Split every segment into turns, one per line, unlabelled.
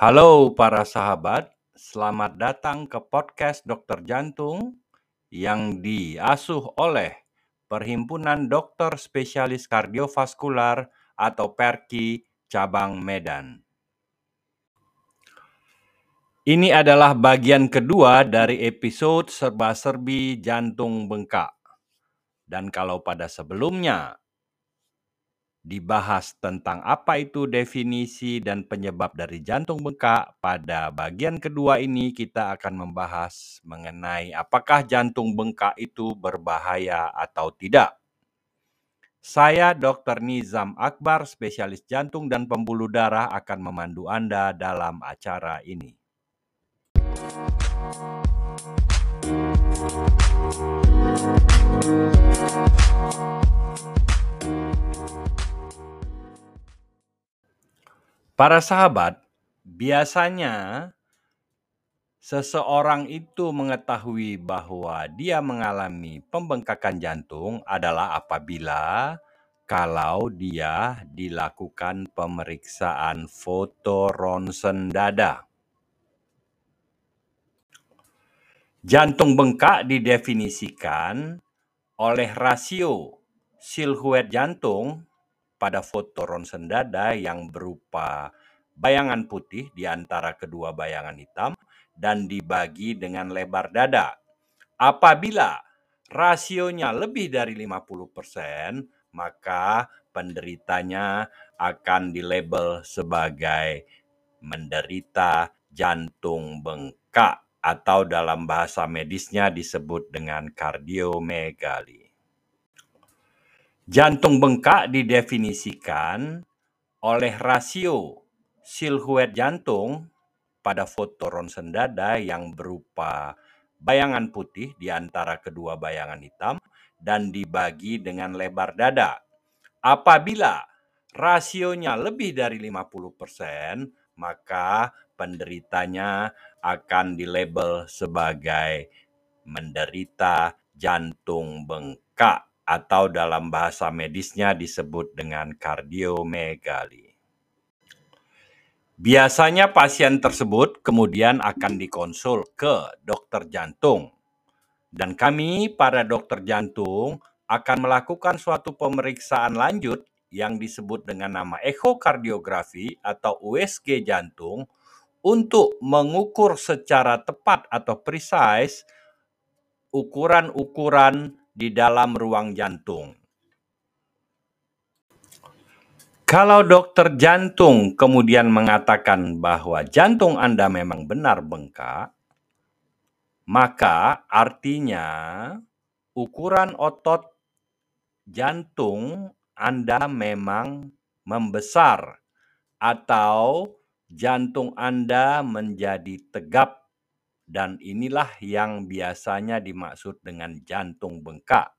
Halo para sahabat, selamat datang ke podcast Dokter Jantung yang diasuh oleh Perhimpunan Dokter Spesialis Kardiovaskular atau PERKI Cabang Medan. Ini adalah bagian kedua dari episode serba-serbi jantung bengkak. Dan kalau pada sebelumnya dibahas tentang apa itu definisi dan penyebab dari jantung bengkak, pada bagian kedua ini kita akan membahas mengenai apakah jantung bengkak itu berbahaya atau tidak. Saya Dr. Nizam Akbar, spesialis jantung dan pembuluh darah akan memandu Anda dalam acara ini. Para sahabat, biasanya seseorang itu mengetahui bahwa dia mengalami pembengkakan jantung adalah apabila kalau dia dilakukan pemeriksaan foto ronsen dada. Jantung bengkak didefinisikan oleh rasio siluet jantung pada foto ronsen dada yang berupa bayangan putih di antara kedua bayangan hitam dan dibagi dengan lebar dada. Apabila rasionya lebih dari 50%, maka penderitanya akan dilabel sebagai menderita jantung bengkak atau dalam bahasa medisnya disebut dengan kardiomegali. Jantung bengkak didefinisikan oleh rasio siluet jantung pada foto ronsen dada yang berupa bayangan putih di antara kedua bayangan hitam dan dibagi dengan lebar dada. Apabila rasionya lebih dari 50%, maka penderitanya akan dilabel sebagai menderita jantung bengkak atau dalam bahasa medisnya disebut dengan kardiomegali. Biasanya pasien tersebut kemudian akan dikonsul ke dokter jantung. Dan kami para dokter jantung akan melakukan suatu pemeriksaan lanjut yang disebut dengan nama ekokardiografi atau USG jantung untuk mengukur secara tepat atau precise ukuran-ukuran di dalam ruang jantung. Kalau dokter jantung kemudian mengatakan bahwa jantung Anda memang benar bengkak, maka artinya ukuran otot jantung Anda memang membesar atau jantung Anda menjadi tegap dan inilah yang biasanya dimaksud dengan jantung bengkak.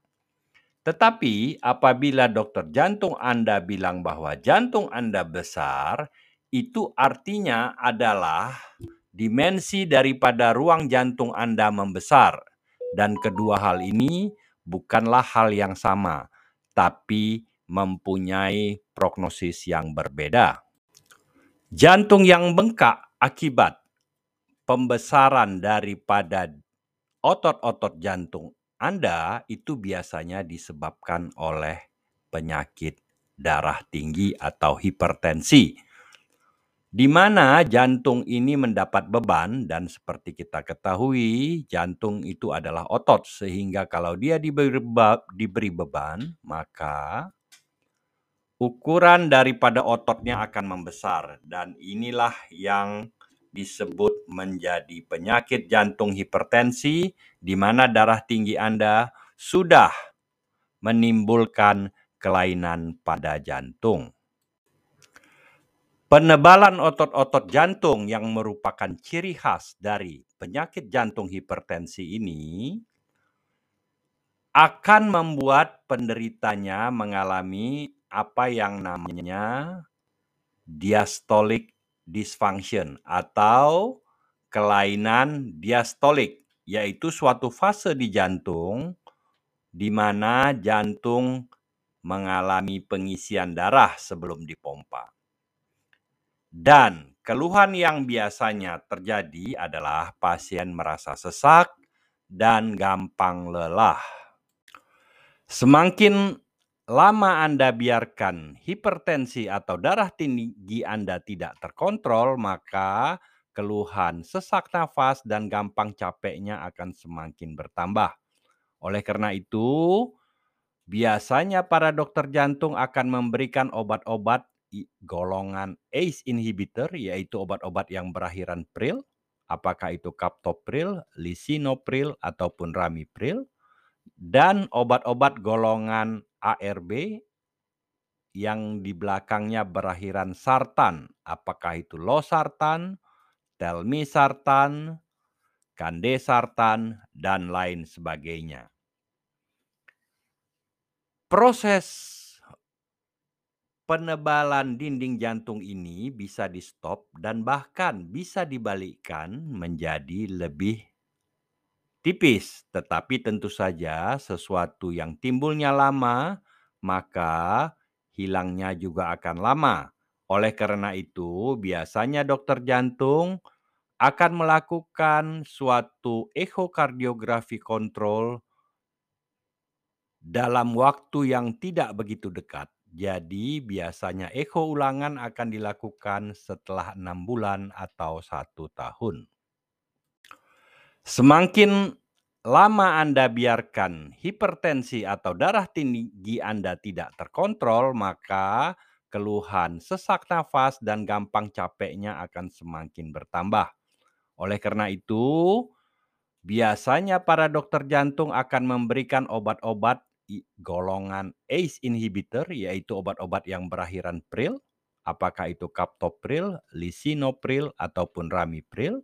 Tetapi apabila dokter jantung Anda bilang bahwa jantung Anda besar, itu artinya adalah dimensi daripada ruang jantung Anda membesar. Dan kedua hal ini bukanlah hal yang sama, tapi mempunyai prognosis yang berbeda. Jantung yang bengkak akibat pembesaran daripada otot-otot jantung Anda itu biasanya disebabkan oleh penyakit darah tinggi atau hipertensi. Di mana jantung ini mendapat beban dan seperti kita ketahui jantung itu adalah otot sehingga kalau dia diberi, beban maka ukuran daripada ototnya akan membesar dan inilah yang disebut menjadi penyakit jantung hipertensi di mana darah tinggi Anda sudah menimbulkan kelainan pada jantung. Penebalan otot-otot jantung yang merupakan ciri khas dari penyakit jantung hipertensi ini akan membuat penderitanya mengalami apa yang namanya diastolic dysfunction atau kelainan diastolik yaitu suatu fase di jantung di mana jantung mengalami pengisian darah sebelum dipompa. Dan keluhan yang biasanya terjadi adalah pasien merasa sesak dan gampang lelah. Semakin lama Anda biarkan hipertensi atau darah tinggi Anda tidak terkontrol, maka keluhan sesak nafas dan gampang capeknya akan semakin bertambah. Oleh karena itu, biasanya para dokter jantung akan memberikan obat-obat golongan ACE inhibitor, yaitu obat-obat yang berakhiran pril, apakah itu captopril, lisinopril, ataupun ramipril, dan obat-obat golongan ARB yang di belakangnya berakhiran sartan, apakah itu losartan, telmisartan, kandesartan, dan lain sebagainya. Proses penebalan dinding jantung ini bisa di-stop dan bahkan bisa dibalikkan menjadi lebih tipis, tetapi tentu saja sesuatu yang timbulnya lama, maka hilangnya juga akan lama. Oleh karena itu, biasanya dokter jantung akan melakukan suatu ekokardiografi kontrol dalam waktu yang tidak begitu dekat. Jadi biasanya eko ulangan akan dilakukan setelah enam bulan atau satu tahun. Semakin lama Anda biarkan hipertensi atau darah tinggi Anda tidak terkontrol, maka keluhan sesak nafas dan gampang capeknya akan semakin bertambah. Oleh karena itu, biasanya para dokter jantung akan memberikan obat-obat golongan ACE inhibitor, yaitu obat-obat yang berakhiran pril, apakah itu captopril, lisinopril, ataupun ramipril,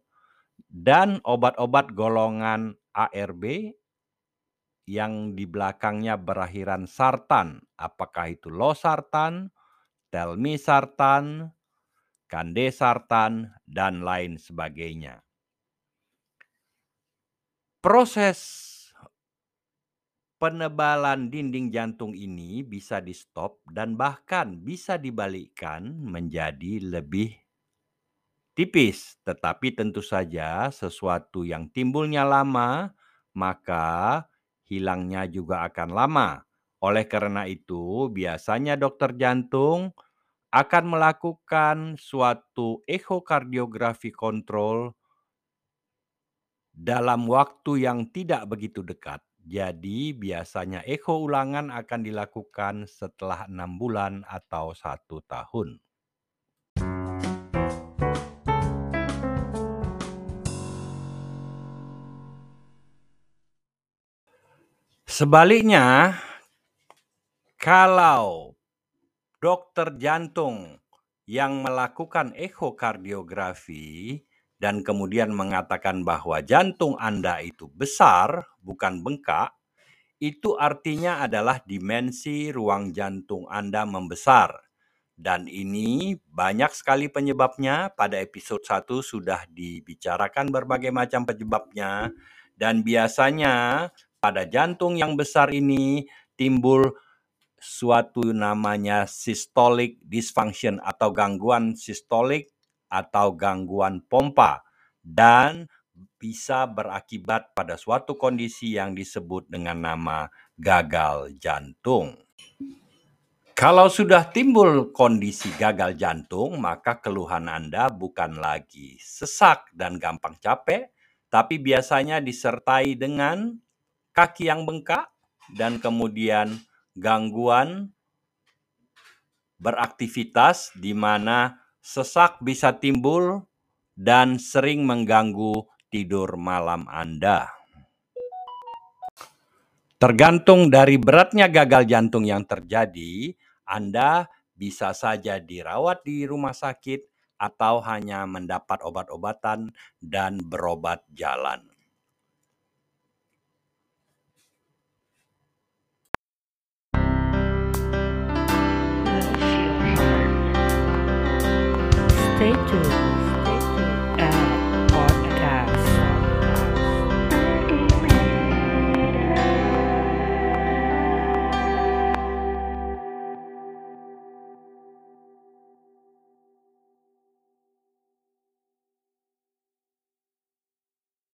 dan obat-obat golongan ARB yang di belakangnya berakhiran sartan, apakah itu losartan, telmisartan, kandesartan, dan lain sebagainya. Proses penebalan dinding jantung ini bisa di-stop dan bahkan bisa dibalikkan menjadi lebih tipis, tetapi tentu saja sesuatu yang timbulnya lama, maka hilangnya juga akan lama. Oleh karena itu, biasanya dokter jantung akan melakukan suatu ekokardiografi kontrol dalam waktu yang tidak begitu dekat. Jadi biasanya eko ulangan akan dilakukan setelah enam bulan atau satu tahun. Sebaliknya, kalau dokter jantung yang melakukan ekokardiografi dan kemudian mengatakan bahwa jantung Anda itu besar, bukan bengkak, itu artinya adalah dimensi ruang jantung Anda membesar. Dan ini banyak sekali penyebabnya. Pada episode 1 sudah dibicarakan berbagai macam penyebabnya. Dan biasanya pada jantung yang besar ini timbul suatu namanya systolic dysfunction atau gangguan sistolik atau gangguan pompa dan bisa berakibat pada suatu kondisi yang disebut dengan nama gagal jantung. Kalau sudah timbul kondisi gagal jantung, maka keluhan Anda bukan lagi sesak dan gampang capek, tapi biasanya disertai dengan kaki yang bengkak, dan kemudian gangguan beraktivitas di mana sesak bisa timbul dan sering mengganggu tidur malam Anda. Tergantung dari beratnya gagal jantung yang terjadi, Anda bisa saja dirawat di rumah sakit atau hanya mendapat obat-obatan dan berobat jalan.
stay tuned.